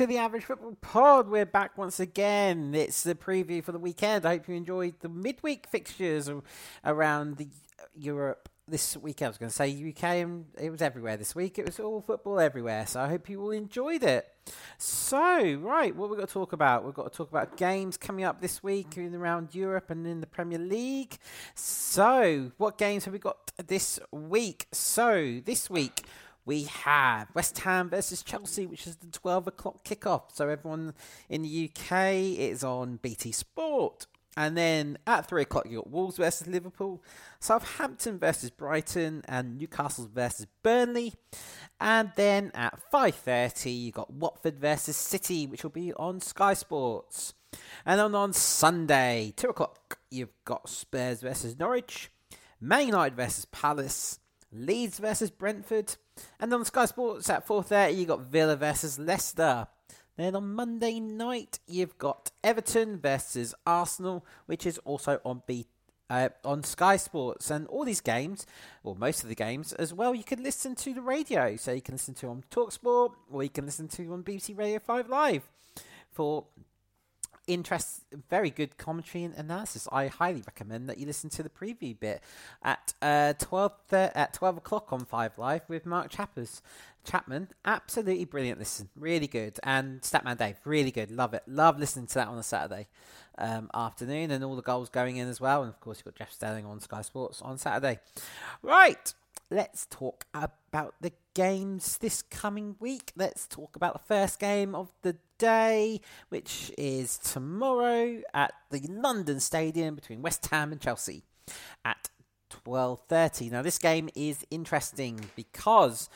to the Average Football Pod. We're back once again. It's the preview for the weekend. I hope you enjoyed the midweek fixtures around the uh, Europe this weekend. I was going to say UK, and it was everywhere this week. It was all football everywhere. So I hope you all enjoyed it. So, right, what we've got to talk about? We've got to talk about games coming up this week in around Europe and in the Premier League. So, what games have we got this week? So, this week we have West Ham versus Chelsea, which is the 12 o'clock kickoff. So everyone in the UK is on BT Sport. And then at 3 o'clock, you got Wolves versus Liverpool, Southampton versus Brighton, and Newcastle versus Burnley. And then at 5.30, you got Watford versus City, which will be on Sky Sports. And then on Sunday, 2 o'clock, you've got Spurs versus Norwich, Man United versus Palace, Leeds versus Brentford, and on Sky Sports at 4.30, you've got Villa versus Leicester. Then on Monday night, you've got Everton versus Arsenal, which is also on B uh, on Sky Sports, and all these games, or most of the games as well, you can listen to the radio. So you can listen to on Talksport, or you can listen to on BBC Radio Five Live for interest, very good commentary and analysis. I highly recommend that you listen to the preview bit at uh, twelve at twelve o'clock on Five Live with Mark Chappers. Chapman, absolutely brilliant. Listen, really good, and Statman Dave, really good. Love it. Love listening to that on a Saturday um, afternoon, and all the goals going in as well. And of course, you've got Jeff Stelling on Sky Sports on Saturday. Right, let's talk about the games this coming week. Let's talk about the first game of the day, which is tomorrow at the London Stadium between West Ham and Chelsea at 12:30. Now this game is interesting because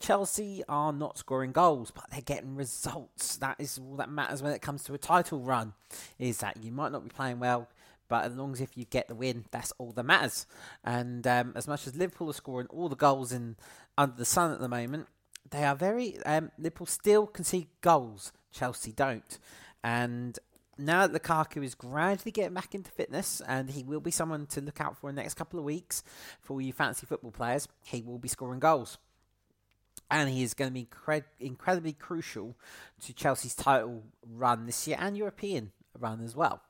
Chelsea are not scoring goals, but they're getting results. That is all that matters when it comes to a title run. Is that you might not be playing well, but as long as if you get the win, that's all that matters. And um, as much as Liverpool are scoring all the goals in under the sun at the moment, they are very um, Liverpool still concede goals. Chelsea don't, and now that Lukaku is gradually getting back into fitness, and he will be someone to look out for in the next couple of weeks for you fancy football players, he will be scoring goals. And he is going to be incred- incredibly crucial to Chelsea's title run this year and European run as well.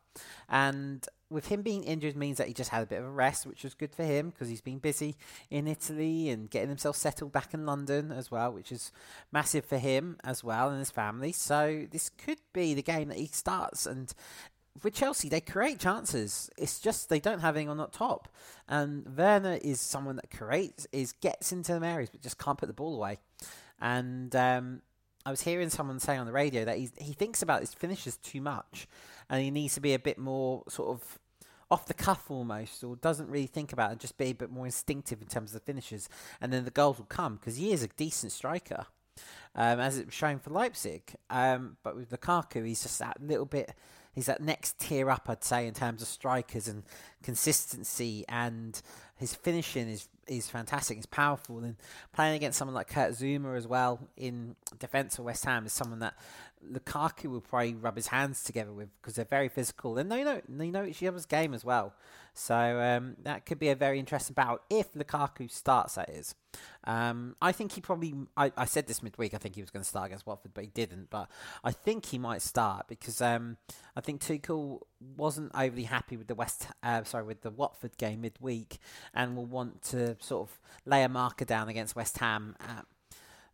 And with him being injured means that he just had a bit of a rest, which was good for him because he's been busy in Italy and getting himself settled back in London as well, which is massive for him as well and his family. So this could be the game that he starts. And with Chelsea, they create chances. It's just they don't have anyone on top. And Werner is someone that creates, is gets into the areas, but just can't put the ball away. And um, I was hearing someone say on the radio that he he thinks about his finishes too much, and he needs to be a bit more sort of off the cuff almost, or doesn't really think about it, just be a bit more instinctive in terms of the finishes, and then the goals will come because he is a decent striker, um, as it was shown for Leipzig. Um, but with Lukaku, he's just that little bit. He's that next tier up, I'd say, in terms of strikers and consistency, and his finishing is is fantastic. He's powerful, and playing against someone like Kurt Zouma as well in defence of West Ham is someone that Lukaku will probably rub his hands together with because they're very physical and they know they know each other's game as well. So um, that could be a very interesting battle if Lukaku starts. That is, um, I think he probably. I, I, said this midweek. I think he was going to start against Watford, but he didn't. But I think he might start because um, I think Tuchel wasn't overly happy with the West. Uh, sorry, with the Watford game midweek, and will want to sort of lay a marker down against West Ham. At,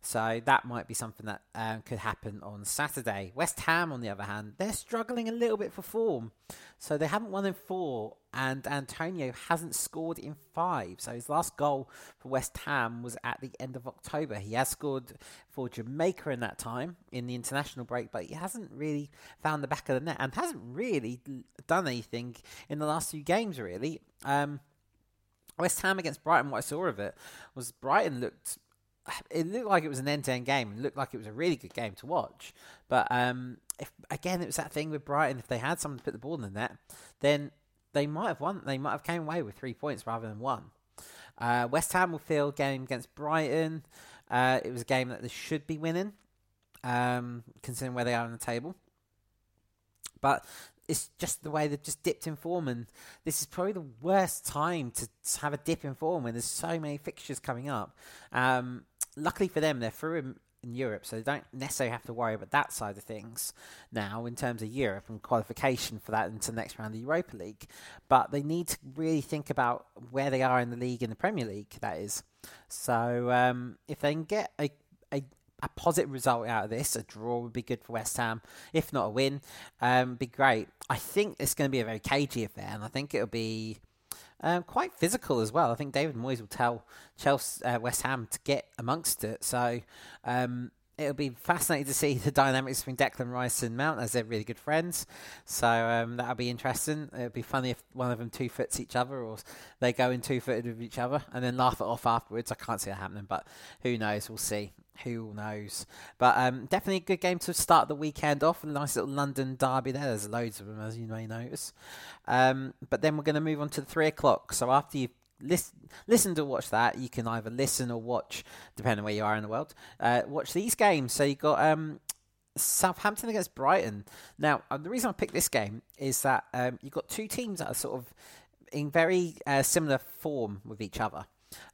so that might be something that um, could happen on Saturday. West Ham, on the other hand, they're struggling a little bit for form. So they haven't won in four, and Antonio hasn't scored in five. So his last goal for West Ham was at the end of October. He has scored for Jamaica in that time in the international break, but he hasn't really found the back of the net and hasn't really done anything in the last few games, really. Um, West Ham against Brighton, what I saw of it was Brighton looked it looked like it was an end-to-end game. It looked like it was a really good game to watch. But um, if again, it was that thing with Brighton. If they had someone to put the ball in the net, then they might have won. They might have came away with three points rather than one. Uh, West Ham will feel game against Brighton. Uh, it was a game that they should be winning, um, considering where they are on the table. But it's just the way they've just dipped in form, and this is probably the worst time to have a dip in form when there's so many fixtures coming up. Um, luckily for them, they're through in, in Europe, so they don't necessarily have to worry about that side of things now in terms of Europe and qualification for that into the next round of the Europa League. But they need to really think about where they are in the league in the Premier League. That is, so um, if they can get a, a a positive result out of this. A draw would be good for West Ham. If not a win, um, be great. I think it's going to be a very cagey affair, and I think it'll be um, quite physical as well. I think David Moyes will tell Chelsea, uh, West Ham to get amongst it. So um, it'll be fascinating to see the dynamics between Declan Rice and Mount as they're really good friends. So um, that'll be interesting. It'll be funny if one of them two foots each other or they go in two footed with each other and then laugh it off afterwards. I can't see it happening, but who knows? We'll see. Who knows? But um, definitely a good game to start the weekend off. A nice little London derby there. There's loads of them, as you may notice. Um, but then we're going to move on to the three o'clock. So after you've listen, listen to watch that. You can either listen or watch, depending where you are in the world. Uh, watch these games. So you've got um, Southampton against Brighton. Now, uh, the reason I picked this game is that um, you've got two teams that are sort of in very uh, similar form with each other.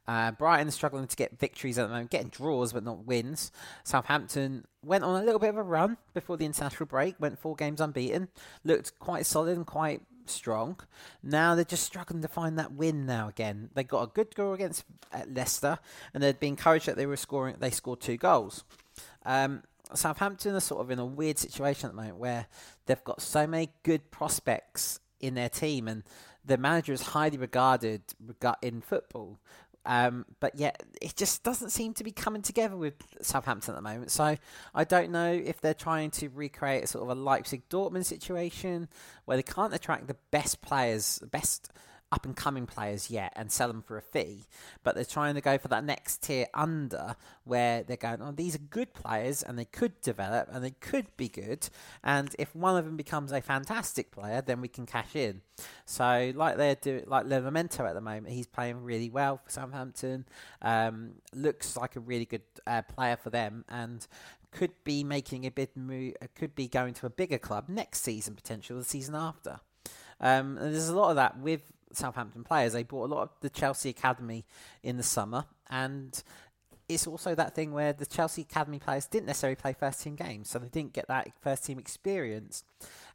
Uh, Brighton struggling to get victories at the moment, getting draws but not wins. Southampton went on a little bit of a run before the international break, went four games unbeaten, looked quite solid and quite strong. Now they're just struggling to find that win now again. They got a good goal against uh, Leicester, and they'd be encouraged that they were scoring. They scored two goals. Um, Southampton are sort of in a weird situation at the moment where they've got so many good prospects in their team, and the manager is highly regarded in football. Um, but yet, it just doesn't seem to be coming together with Southampton at the moment. So I don't know if they're trying to recreate a sort of a Leipzig Dortmund situation where they can't attract the best players, the best up and coming players yet and sell them for a fee, but they're trying to go for that next tier under where they're going, oh, these are good players and they could develop and they could be good. And if one of them becomes a fantastic player, then we can cash in. So, like they're doing, like Livramento at the moment, he's playing really well for Southampton. Um, looks like a really good uh, player for them and could be making a big move, could be going to a bigger club next season, potentially the season after. Um, and there's a lot of that with Southampton players. They bought a lot of the Chelsea academy in the summer, and it's also that thing where the Chelsea academy players didn't necessarily play first team games, so they didn't get that first team experience.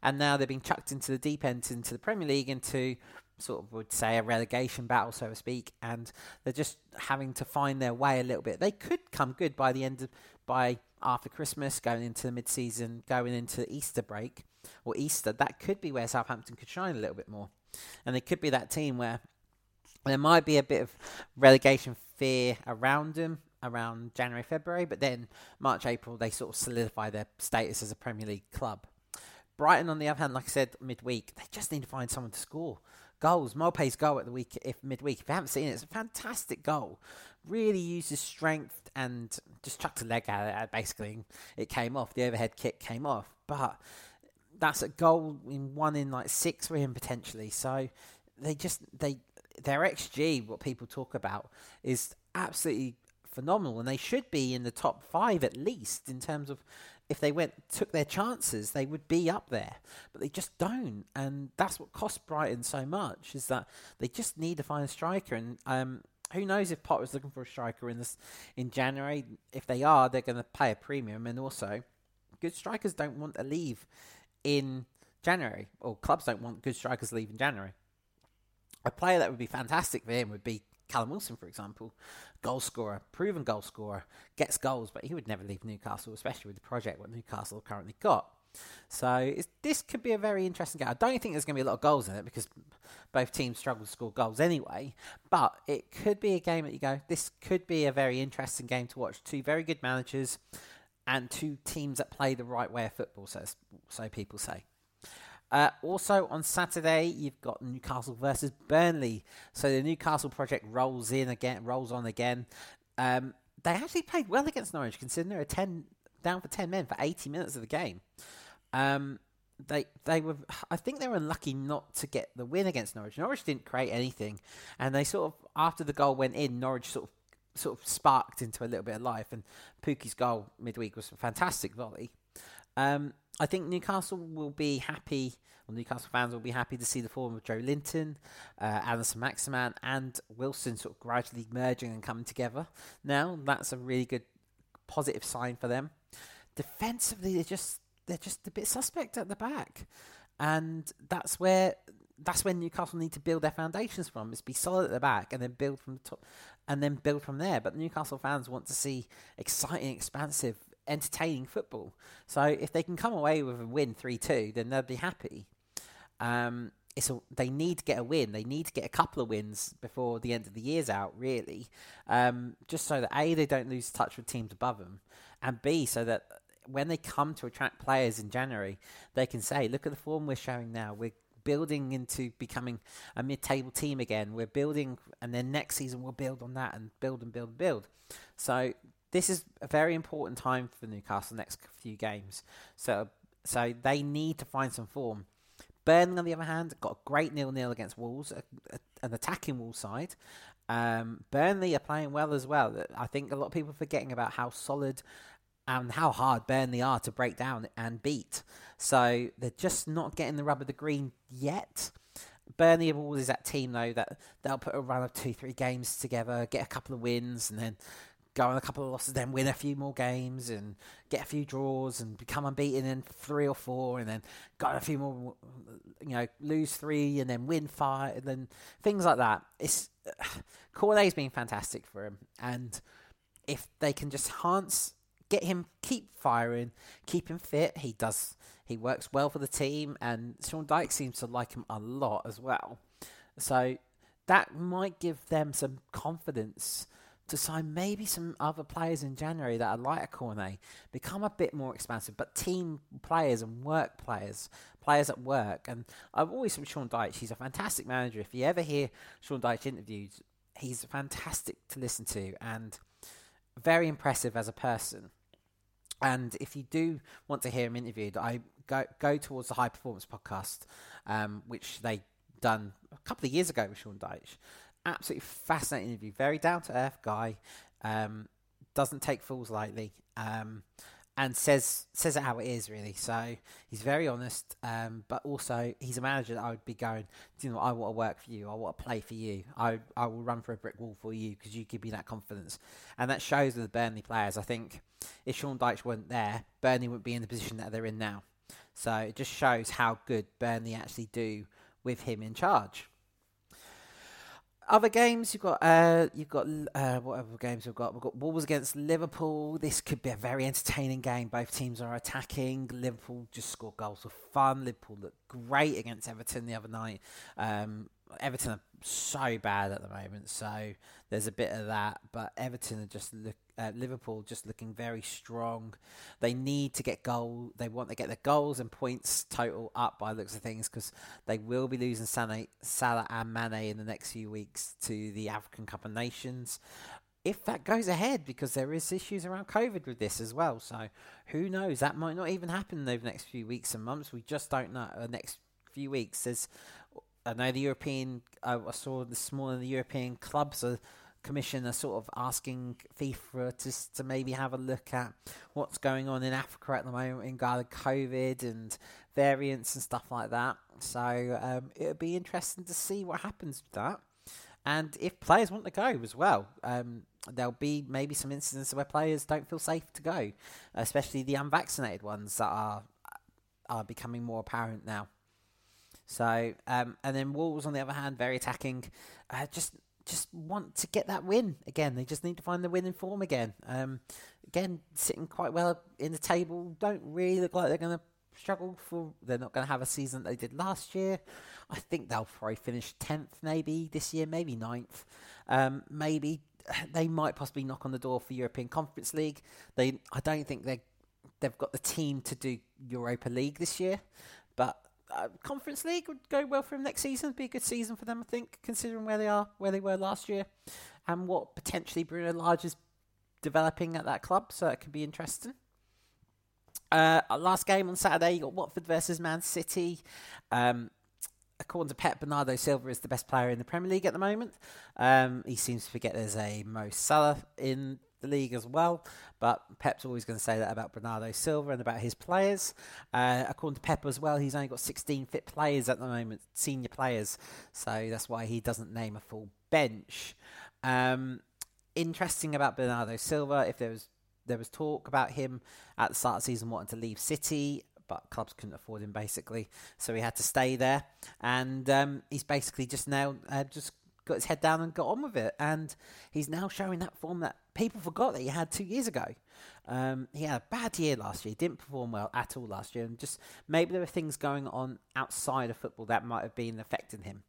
And now they're being chucked into the deep end, into the Premier League, into sort of would say a relegation battle, so to speak, and they're just having to find their way a little bit. They could come good by the end of by after Christmas, going into the mid season, going into the Easter break or Easter. That could be where Southampton could shine a little bit more. And it could be that team where there might be a bit of relegation fear around them around January, February, but then March, April, they sort of solidify their status as a Premier League club. Brighton, on the other hand, like I said, midweek, they just need to find someone to score goals. Maupay's goal at the week, if midweek, if you haven't seen it, it's a fantastic goal. Really uses strength and just chucked a leg at it. Basically, it came off. The overhead kick came off, but that's a goal in one in like six for him potentially. So they just they their xG, what people talk about, is absolutely phenomenal, and they should be in the top five at least in terms of if they went took their chances, they would be up there, but they just don't, and that's what cost Brighton so much is that they just need to find a striker, and um, who knows if Potter's looking for a striker in this in January? If they are, they're going to pay a premium, and also good strikers don't want to leave in January, or clubs don't want good strikers to leave in January. A player that would be fantastic for him would be Callum Wilson, for example, goal scorer, proven goal scorer, gets goals, but he would never leave Newcastle, especially with the project what Newcastle currently got. So this could be a very interesting game. I don't think there's going to be a lot of goals in it because both teams struggle to score goals anyway. But it could be a game that you go, this could be a very interesting game to watch. Two very good managers and two teams that play the right way of football, so, so people say. Uh, also on Saturday, you've got Newcastle versus Burnley. So the Newcastle project rolls in again, rolls on again. Um, they actually played well against Norwich, considering they were ten down for ten men for eighty minutes of the game. Um, they they were, I think they were unlucky not to get the win against Norwich. Norwich didn't create anything, and they sort of after the goal went in, Norwich sort of sort of sparked into a little bit of life. And Pukki's goal midweek was a fantastic volley. Um, I think Newcastle will be happy, Newcastle fans will be happy to see the form of Joelinton, uh, Allan Maximin, and Wilson sort of gradually merging and coming together. Now, that's a really good positive sign for them. Defensively, they're just they're just a bit suspect at the back, and that's where that's when Newcastle need to build their foundations from. Is be solid at the back and then build from the top, and then build from there. But Newcastle fans want to see exciting, expansive, entertaining football. So if they can come away with a win three two, then they'll be happy. Um, it's a, they need to get a win. They need to get a couple of wins before the end of the year's out, really, um, just so that a they don't lose touch with teams above them, and b so that when they come to attract players in January, they can say, "Look at the form we're showing now. We're building into becoming a mid-table team again. We're building, and then next season we'll build on that and build and build and build." So this is a very important time for Newcastle next few games. So so they need to find some form. Burnley, on the other hand, got a great nil-nil against Wolves, a, a, an attacking Wolves side. Um, Burnley are playing well as well. I think a lot of people are forgetting about how solid and how hard Burnley are to break down and beat. So they're just not getting the rub of the green yet. Burnley have always that team though that they'll put a run of two, three games together, get a couple of wins, and then go on a couple of losses, then win a few more games and get a few draws and become unbeaten in three or four, and then got a few more, you know, lose three and then win five, and then things like that. It's Cornet's been fantastic for him, and if they can just enhance, get him, keep firing, keep him fit, he does. He works well for the team, and Sean Dyche seems to like him a lot as well. So that might give them some confidence to sign maybe some other players in January that are a Cornet, become a bit more expansive, but team players and work players, players at work. And I've always said Sean Dyche, he's a fantastic manager. If you ever hear Sean Dyche interviewed, he's fantastic to listen to and very impressive as a person. And if you do want to hear him interviewed, I go go towards the High Performance podcast, um, which they done a couple of years ago with Sean Dyche absolutely fascinating interview. Very down to earth guy. Um, doesn't take fools lightly. Um, and says says it how it is really. So he's very honest, um, but also he's a manager that I would be going. You know, I want to work for you. I want to play for you. I I will run for a brick wall for you because you give me that confidence, and that shows with the Burnley players. I think if Sean Dyche weren't there, Burnley wouldn't be in the position that they're in now. So it just shows how good Burnley actually do with him in charge. Other games you've got uh, you've got uh, whatever games we've got. We've got Wolves against Liverpool. This could be a very entertaining game. Both teams are attacking. Liverpool just scored goals for fun. Liverpool looked great against Everton the other night. Um, Everton are so bad at the moment, so there's a bit of that. But Everton are just look, uh, Liverpool just looking very strong. They need to get goal. They want to get the goals and points total up by looks of things because they will be losing Salah, Salah and Mane in the next few weeks to the African Cup of Nations. If that goes ahead, because there is issues around COVID with this as well, so who knows? That might not even happen over the next few weeks and months. We just don't know. The next few weeks, there's I know the European. Uh, I saw this morning the European clubs are Commission are sort of asking FIFA to, to maybe have a look at what's going on in Africa at the moment in regard to COVID and variants and stuff like that. So um, it'll be interesting to see what happens with that. And if players want to go as well, um, there'll be maybe some instances where players don't feel safe to go, especially the unvaccinated ones that are are becoming more apparent now. So, um, and then Wolves, on the other hand, very attacking. Uh, just just want to get that win again. They just need to find the winning form again. Um, again, sitting quite well in the table. Don't really look like they're going to struggle for. They're not going to have a season they did last year. I think they'll probably finish tenth, maybe this year, maybe 9th. Um, maybe they might possibly knock on the door for European Conference League. They, I don't think they they've got the team to do Europa League this year, but uh, Conference League would go well for them next season. Be a good season for them, I think, considering where they are, where they were last year, and what potentially Bruno Lage is developing at that club. So it could be interesting. Uh, last game on Saturday, you got Watford versus Man City. Um, according to Pep, Bernardo Silva is the best player in the Premier League at the moment. Um, he seems to forget there's a Mo Salah in the league as well. But Pep's always going to say that about Bernardo Silva and about his players. Uh, according to Pep as well, he's only got 16 fit players at the moment, senior players. So that's why he doesn't name a full bench. Um, interesting about Bernardo Silva, if there was there was talk about him at the start of the season wanting to leave City, but clubs couldn't afford him basically, so he had to stay there. And um, he's basically just now uh, just got his head down and got on with it. And he's now showing that form that people forgot that he had two years ago. Um, he had a bad year last year. He didn't perform well at all last year, and just maybe there were things going on outside of football that might have been affecting him.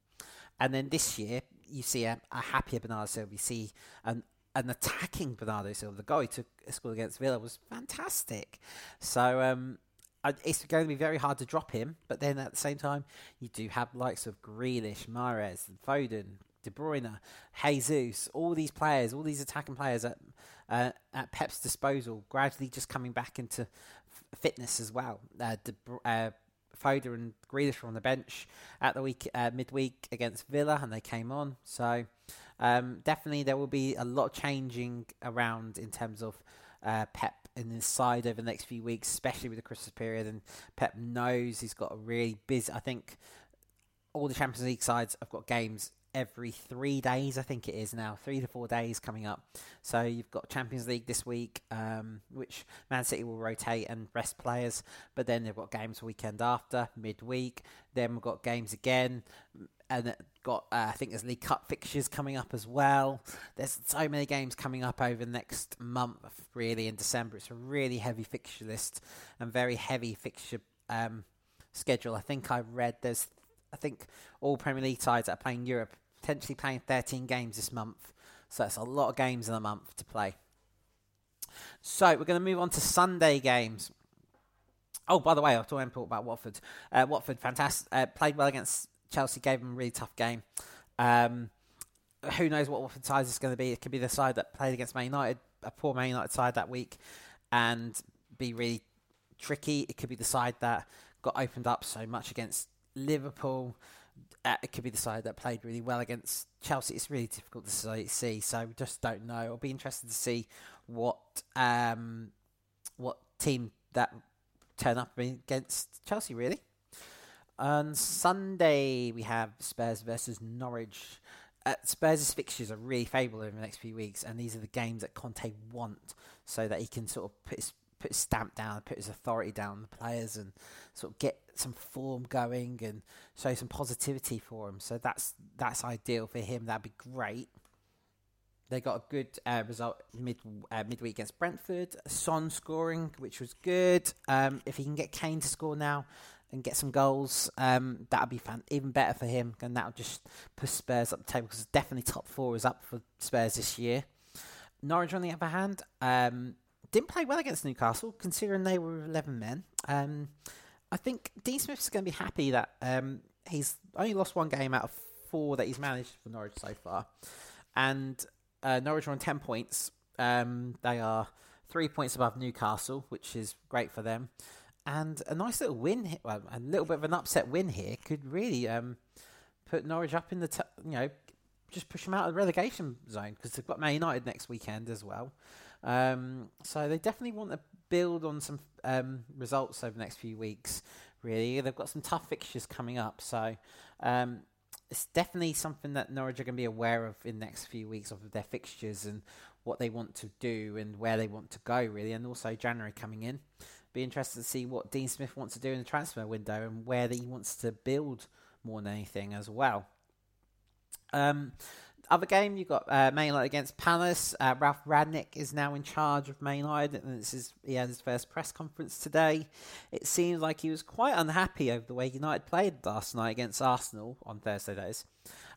And then this year, you see a, a happier Bernardo Silva. You see an an attacking Bernardo Silva. The goal he took a score against Villa was fantastic. So um, it's going to be very hard to drop him. But then at the same time, you do have likes of Grealish, Mahrez, Foden, De Bruyne, Jesus, all these players, all these attacking players at uh, at Pep's disposal, gradually just coming back into f- fitness as well. Uh, De, uh, Foden and Grealish were on the bench at the week uh, midweek against Villa, and they came on. So um, definitely there will be a lot changing around in terms of uh, Pep in his side over the next few weeks, especially with the Christmas period. And Pep knows he's got a really busy. I think all the Champions League sides have got games every three days, I think it is now, three to four days coming up. So you've got Champions League this week, um, which Man City will rotate and rest players, but then they've got games weekend after, midweek. Then we've got games again, and got uh, I think there's League Cup fixtures coming up as well. There's so many games coming up over the next month, really in December. It's a really heavy fixture list and very heavy fixture um, schedule. I think I read there's I think all Premier League sides that are playing Europe potentially playing 13 games this month. So that's a lot of games in a month to play. So we're going to move on to Sunday games. Oh, by the way, I to talk about Watford. Uh, Watford, fantastic. Uh, played well against Chelsea, gave them a really tough game. Um, who knows what Watford side is going to be? It could be the side that played against Man United, a poor Man United side that week, and be really tricky. It could be the side that got opened up so much against Liverpool. Uh, it could be the side that played really well against Chelsea. It's really difficult to see, so we just don't know. I'll be interested to see what um, what team that turn up against Chelsea. Really. On Sunday we have Spurs versus Norwich. Uh, Spurs' fixtures are really favourable over the next few weeks, and these are the games that Conte want, so that he can sort of put his put his stamp down, put his authority down on the players, and sort of get some form going and show some positivity for him. So that's that's ideal for him. That'd be great. They got a good uh, result mid uh, midweek against Brentford. Son scoring, which was good. Um, if he can get Kane to score now and get some goals, um, that'd be fun. Even better for him, and that'll just push Spurs up the table because definitely top four is up for Spurs this year. Norwich, on the other hand, um, didn't play well against Newcastle, considering they were 11 men. Um, I think Dean Smith's going to be happy that um, he's only lost one game out of four that he's managed for Norwich so far. And uh, Norwich are on 10 points. Um, they are three points above Newcastle, which is great for them. And a nice little win, well, a little bit of an upset win here could really um, put Norwich up in the, t- you know, just push them out of the relegation zone because they've got Man United next weekend as well. Um, so they definitely want to build on some um, results over the next few weeks. Really, they've got some tough fixtures coming up, so um, it's definitely something that Norwich are going to be aware of in the next few weeks of their fixtures and what they want to do and where they want to go. Really, and also January coming in. Be interested to see what Dean Smith wants to do in the transfer window and where he wants to build more than anything as well. Um, other game, you've got uh, United against Palace. Uh, Ralf Rangnick is now in charge of United, and this is he had his first press conference today. It seems like he was quite unhappy over the way United played last night against Arsenal on Thursday days.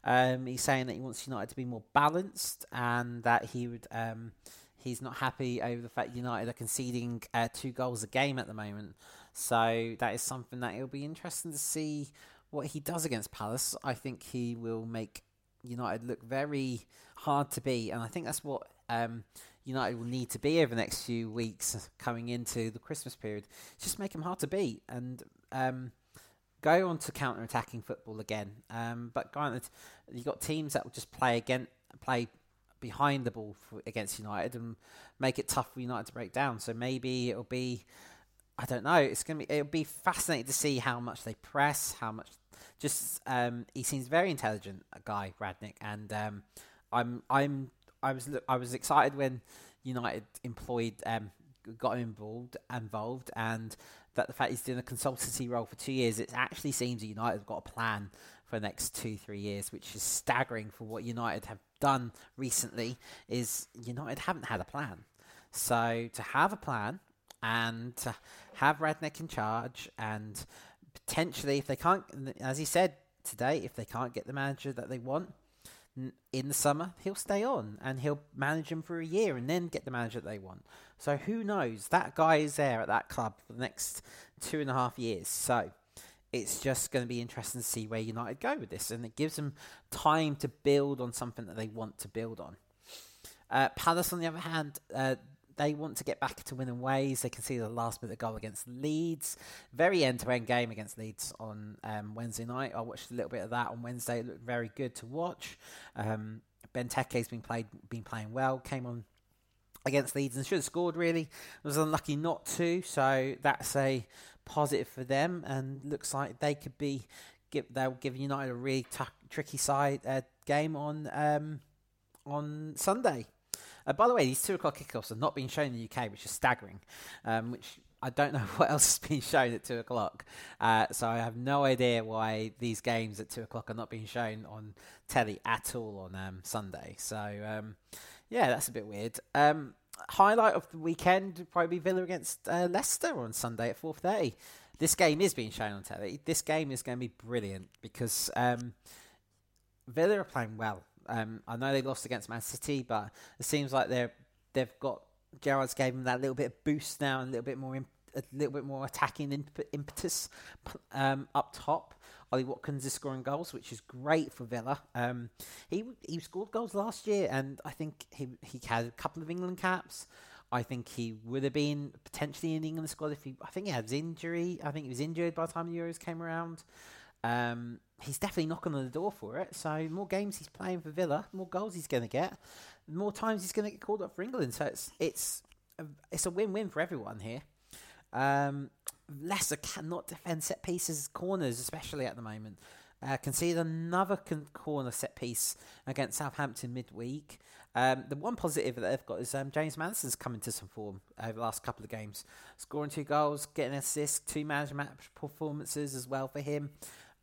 Um, he's saying that he wants United to be more balanced, and that he would. Um, he's not happy over the fact United are conceding uh, two goals a game at the moment. So that is something that it'll be interesting to see what he does against Palace. I think he will make United look very hard to beat, and I think that's what um, United will need to be over the next few weeks coming into the Christmas period. Just make them hard to beat and um, go on to counter-attacking football again. Um, but granted, you've got teams that will just play again, play behind the ball for, against United and make it tough for United to break down. So maybe it'll be. I don't know. It's gonna be. It'll be fascinating to see how much they press, how much just um, he seems very intelligent, a guy Rangnick, and um, I'm I'm I was I was excited when United employed um, got involved, involved, and that the fact he's doing a consultancy role for two years, it actually seems that United have got a plan for the next two, three years, which is staggering for what United have done recently. Is United haven't had a plan, so to have a plan and to have Rangnick in charge, and potentially if they can't, as he said today, if they can't get the manager that they want in the summer, he'll stay on and he'll manage them for a year and then get the manager that they want. So who knows? That guy is there at that club for the next two and a half years. So it's just going to be interesting to see where United go with this, and it gives them time to build on something that they want to build on. Uh, Palace, on the other hand, uh, they want to get back to winning ways. They can see the last minute goal against Leeds. Very end to end game against Leeds on um, Wednesday night. I watched a little bit of that on Wednesday. It looked very good to watch. Um, Benteke's been played, been playing well. Came on against Leeds and should have scored. Really was unlucky not to. So that's a positive for them, and looks like they could be. Give, they'll give United a really t- tricky side uh, game on um, on Sunday. Uh, by the way, these two o'clock kickoffs are not being shown in the UK, which is staggering. Um, which I don't know what else is being shown at two o'clock. Uh, so I have no idea why these games at two o'clock are not being shown on telly at all on um, Sunday. So um, yeah, that's a bit weird. Um, highlight of the weekend would probably be Villa against uh, Leicester on Sunday at four thirty. This game is being shown on telly. This game is going to be brilliant because um, Villa are playing well. Um, I know they lost against Man City, but it seems like they're they've got Gerrard's gave them that little bit of boost now and a little bit more imp- a little bit more attacking imp- impetus um, up top. Ollie Watkins is scoring goals, which is great for Villa. Um, he he scored goals last year, and I think he he had a couple of England caps. I think he would have been potentially in the England squad if he. I think he had his injury. I think he was injured by the time the Euros came around. Um, he's definitely knocking on the door for it. So more games he's playing for Villa, more goals he's going to get, more times he's going to get called up for England. So it's it's a, it's a win-win for everyone here. Um, Leicester cannot defend set pieces, corners, especially at the moment. Uh, conceded another con- corner set piece against Southampton midweek. Um, the one positive that they've got is um, James Maddison's coming to some form over the last couple of games, scoring two goals, getting assists, two manager match performances as well for him.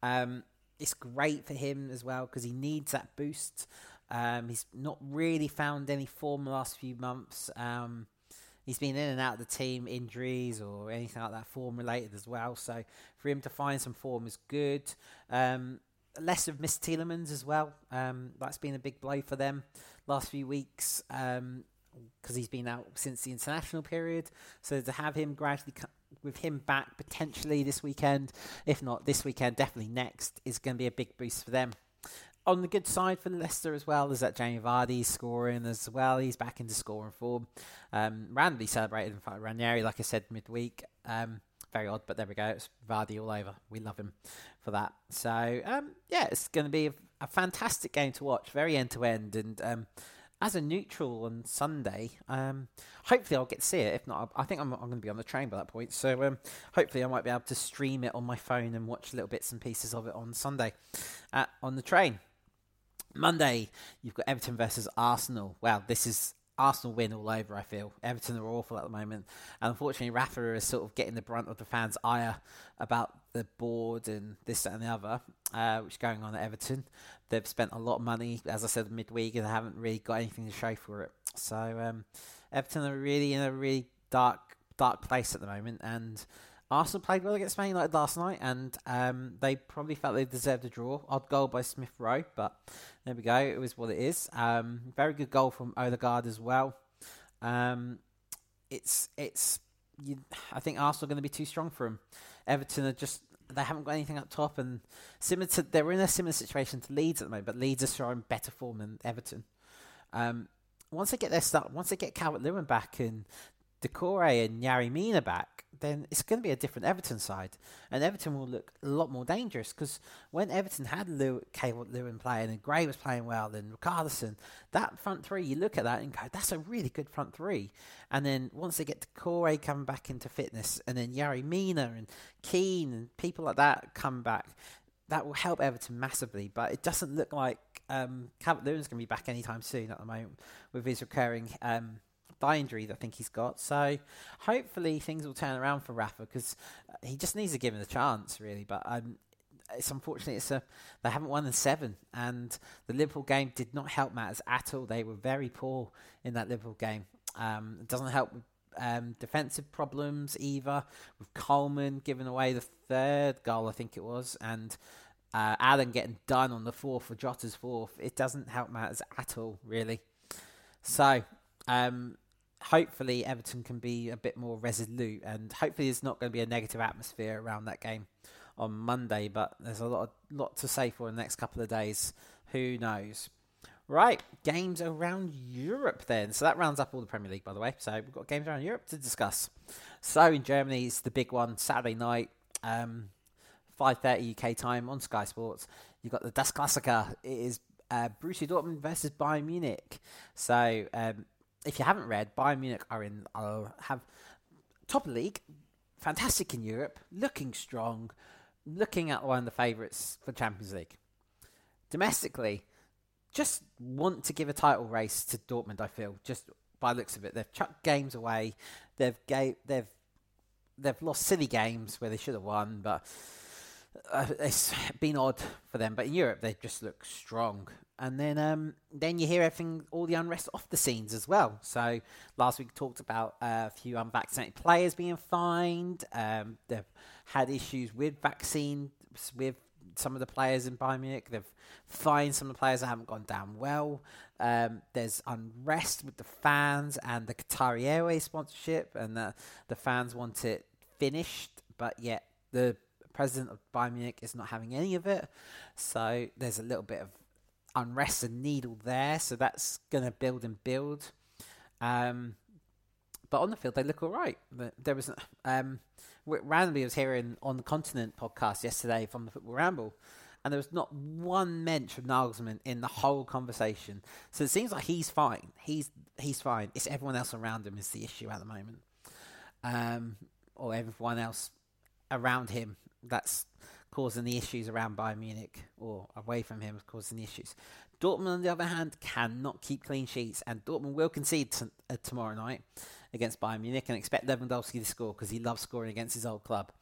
Um, it's great for him as well because he needs that boost. Um, he's not really found any form the last few months. Um, he's been in and out of the team, injuries or anything like that, form related as well. So for him to find some form is good. Um, less of Miss Tielemans as well. Um, that's been a big blow for them last few weeks because um, he's been out since the international period. So to have him gradually with him back potentially this weekend, if not this weekend, definitely next, is going to be a big boost for them. On the good side for Leicester as well is that Jamie Vardy scoring as well. He's back into scoring form. Um, randomly celebrated in front of Ranieri, like I said midweek. Um, very odd, but there we go. It's Vardy all over. We love him for that. So um, yeah, it's going to be a, a, fantastic game to watch, very end to end, and um, as a neutral on Sunday, um, hopefully I'll get to see it. If not, I think I'm, I'm going to be on the train by that point. So um, hopefully I might be able to stream it on my phone and watch little bits and pieces of it on Sunday uh, on the train. Monday, you've got Everton versus Arsenal. Wow, this is Arsenal win all over, I feel. Everton are awful at the moment. And unfortunately, Rafa is sort of getting the brunt of the fans' ire about the board and this and the other, uh, which is going on at Everton. They've spent a lot of money, as I said, midweek, and they haven't really got anything to show for it. So um, Everton are really in a really dark, dark place at the moment. And Arsenal played well against Man United last night, and um, they probably felt they deserved a draw. Odd goal by Smith Rowe, but there we go. It was what it is. Um, very good goal from Odegaard as well. Um, it's it's. You, I think Arsenal are going to be too strong for them. Everton are just they haven't got anything up top, and similar to they're in a similar situation to Leeds at the moment, but Leeds are showing better form than Everton. Um, once they get their start, once they get Calvert Lewin back and Doucouré and Yerry Mina back, then it's going to be a different Everton side. And Everton will look a lot more dangerous because when Everton had Lew- Calvert Lewin playing and Gray was playing well and Richarlison, that front three, you look at that and go, that's a really good front three. And then once they get Doucouré coming back into fitness and then Yerry Mina and Keane and people like that come back, that will help Everton massively. But it doesn't look like um, Calvert Lewin's going to be back anytime soon at the moment with his recurring. Um, thigh injury that I think he's got. So hopefully things will turn around for Rafa because he just needs to give him the chance, really. But um, it's unfortunate it's a they haven't won in seven, and the Liverpool game did not help matters at all. They were very poor in that Liverpool game. Um, it doesn't help with um, defensive problems either. With Coleman giving away the third goal, I think it was, and uh, Allen getting done on the fourth for Jota's fourth. It doesn't help matters at all, really. So, um, hopefully Everton can be a bit more resolute, and hopefully there's not going to be a negative atmosphere around that game on Monday. But there's a lot, lot to say for the next couple of days. Who knows? Right, games around Europe then. So that rounds up all the Premier League, by the way. So we've got games around Europe to discuss. So in Germany, it's the big one Saturday night, um, five thirty UK time on Sky Sports. You've got the Das Klassiker. It is uh, Borussia Dortmund versus Bayern Munich. So um, if you haven't read, Bayern Munich are in. Uh, have top of the league, fantastic in Europe, looking strong, looking at one of the favourites for Champions League. Domestically just want to give a title race to Dortmund. I feel just by looks of it, they've chucked games away. They've they've they've lost silly games where they should have won, but uh, it's been odd for them. But in Europe, they just look strong. And then um, then you hear everything, all the unrest off the scenes as well. So last week talked about uh, a few unvaccinated players being fined. Um, they've had issues with vaccines with some of the players in Bayern Munich. They've fined some of the players that haven't gone down well. Um, there's unrest with the fans and the Qatari Airways sponsorship, and the, the fans want it finished, but yet the president of Bayern Munich is not having any of it. So there's a little bit of unrest and needle there. So that's going to build and build. Um, but on the field, they look all right. There was um, randomly I was hearing on the Continent podcast yesterday from the Football Ramble, and there was not one mention of Nagelsmann in the whole conversation. So it seems like he's fine. He's he's fine. It's everyone else around him is the issue at the moment, um, or everyone else around him that's causing the issues around Bayern Munich or away from him causing the issues. Dortmund, on the other hand, cannot keep clean sheets, and Dortmund will concede t- uh, tomorrow night against Bayern Munich and expect Lewandowski to score because he loves scoring against his old club.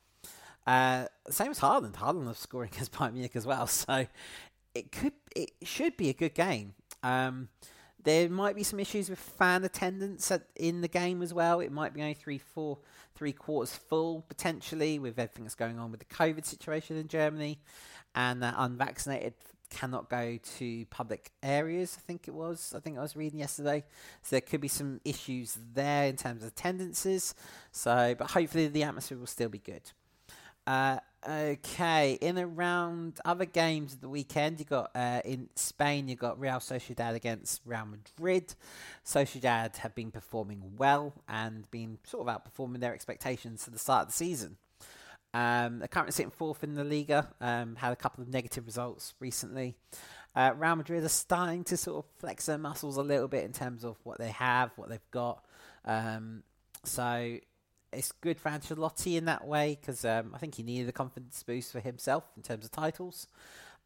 Uh, same as Haaland. Haaland loves scoring against Bayern Munich as well. So it could, it should be a good game. Um, there might be some issues with fan attendance at, in the game as well. It might be only three, four, three quarters full potentially with everything that's going on with the COVID situation in Germany, and that unvaccinated cannot go to public areas. I think it was. I think I was reading yesterday. So there could be some issues there in terms of attendances. So, but hopefully the atmosphere will still be good. Uh, okay, in around other games of the weekend, you got uh, in Spain, you got Real Sociedad against Real Madrid. Sociedad have been performing well and been sort of outperforming their expectations at the start of the season. Um, they're currently sitting fourth in the Liga. Um, had a couple of negative results recently. Uh, Real Madrid are starting to sort of flex their muscles a little bit in terms of what they have, what they've got. Um, so it's good for Ancelotti in that way because um, I think he needed a confidence boost for himself in terms of titles.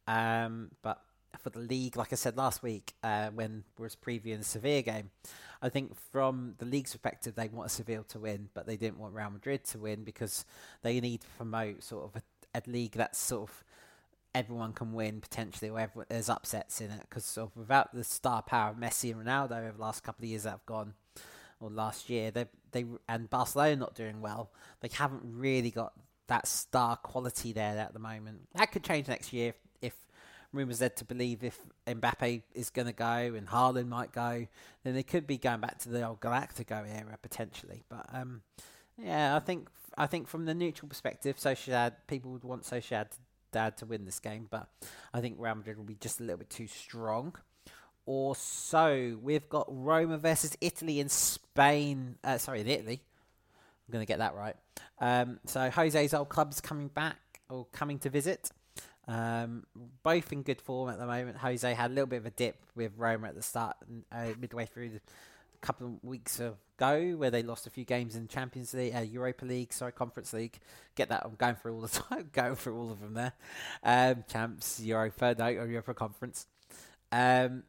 Um, but for the league, like I said last week uh, when we was previewing the Sevilla game, I think from the league's perspective, they want Seville to win, but they didn't want Real Madrid to win because they need to promote sort of a, a league that's sort of everyone can win potentially, or everyone, there's upsets in it. Because sort of without the star power of Messi and Ronaldo over the last couple of years that have gone, or last year, they they and Barcelona not doing well, they haven't really got that star quality there at the moment. That could change next year if, if rumours led to believe if Mbappe is going to go and Haaland might go, then they could be going back to the old Galactico era potentially. But um, yeah, I think I think from the neutral perspective, Sociedad people would want Sociedad Dad to win this game, but I think Real Madrid will be just a little bit too strong. Or so we've got Roma versus Inter in Spain. Uh, sorry, Italy. I'm going to get that right. Um, so Jose's old club's coming back or coming to visit. Um, both in good form at the moment. Jose had a little bit of a dip with Roma at the start, uh, midway through the couple of weeks ago, where they lost a few games in Champions League, uh, Europa League, sorry, Conference League. Get that? I'm going through all the time, going through all of them there. Um, champs, Europa, no, Europa Conference. Um,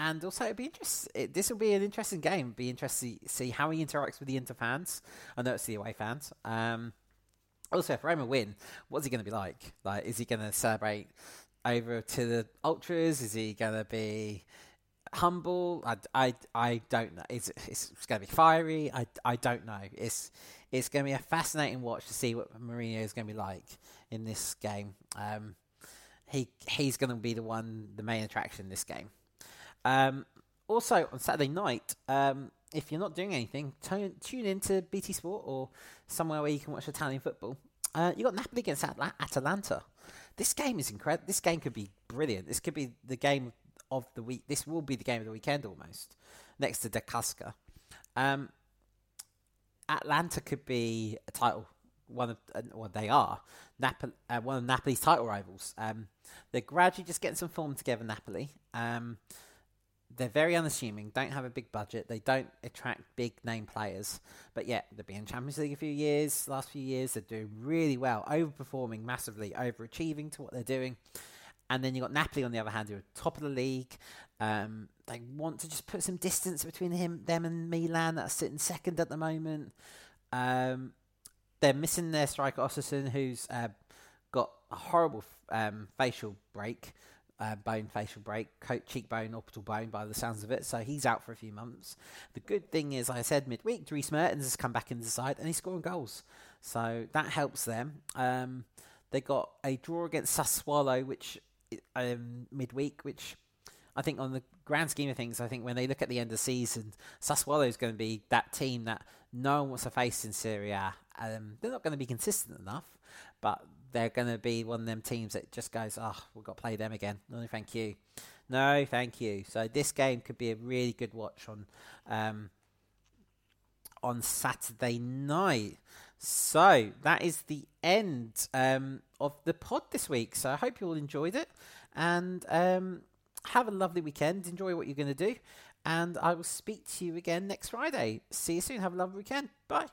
and also it'll be interesting. This will be an interesting game. Be interesting to see how he interacts with the Inter fans. I know it's the away fans. Um, also, if Roma win, what's he going to be like? Like, is he going to celebrate over to the ultras? Is he going to be humble? I, I, I don't know. It's, it's, it's going to be fiery. I, I don't know. It's it's going to be a fascinating watch to see what Mourinho is going to be like in this game. Um, he he's going to be the one, the main attraction in this game. Um, also on Saturday night, um, if you're not doing anything, tune, tune into BT Sport or somewhere where you can watch Italian football. Uh, you got Napoli against Atla- Atalanta. This game is incredible. This game could be brilliant. This could be the game of the week. This will be the game of the weekend almost, next to De Casca. Um, Atalanta could be a title. One of uh, well, they are Napoli, uh, one of Napoli's title rivals. Um, they're gradually just getting some form together. Napoli. Um, they're very unassuming. Don't have a big budget. They don't attract big name players. But yet they've been in Champions League a few years. Last few years, they're doing really well, overperforming massively, overachieving to what they're doing. And then you've got Napoli on the other hand, who are top of the league. Um, they want to just put some distance between him, them and Milan that are sitting second at the moment. Um, they're missing their striker Osimhen, who's uh, got a horrible um, facial break, uh, bone facial break, coat, cheekbone, orbital bone, by the sounds of it. So he's out for a few months. The good thing is, like I said midweek, Dries Mertens has come back into the side and he's scoring goals, so that helps them. Um, they got a draw against Sassuolo, which um, midweek, which I think on the grand scheme of things, I think when they look at the end of the season, Sassuolo is going to be that team that no one wants to face in Serie A. Um, they're not going to be consistent enough, but they're going to be one of them teams that just goes, oh, we've got to play them again. No, thank you. No, thank you. So this game could be a really good watch on um, on Saturday night. So that is the end um, of the pod this week. So I hope you all enjoyed it and um, have a lovely weekend. Enjoy what you're going to do. And I will speak to you again next Friday. See you soon. Have a lovely weekend. Bye.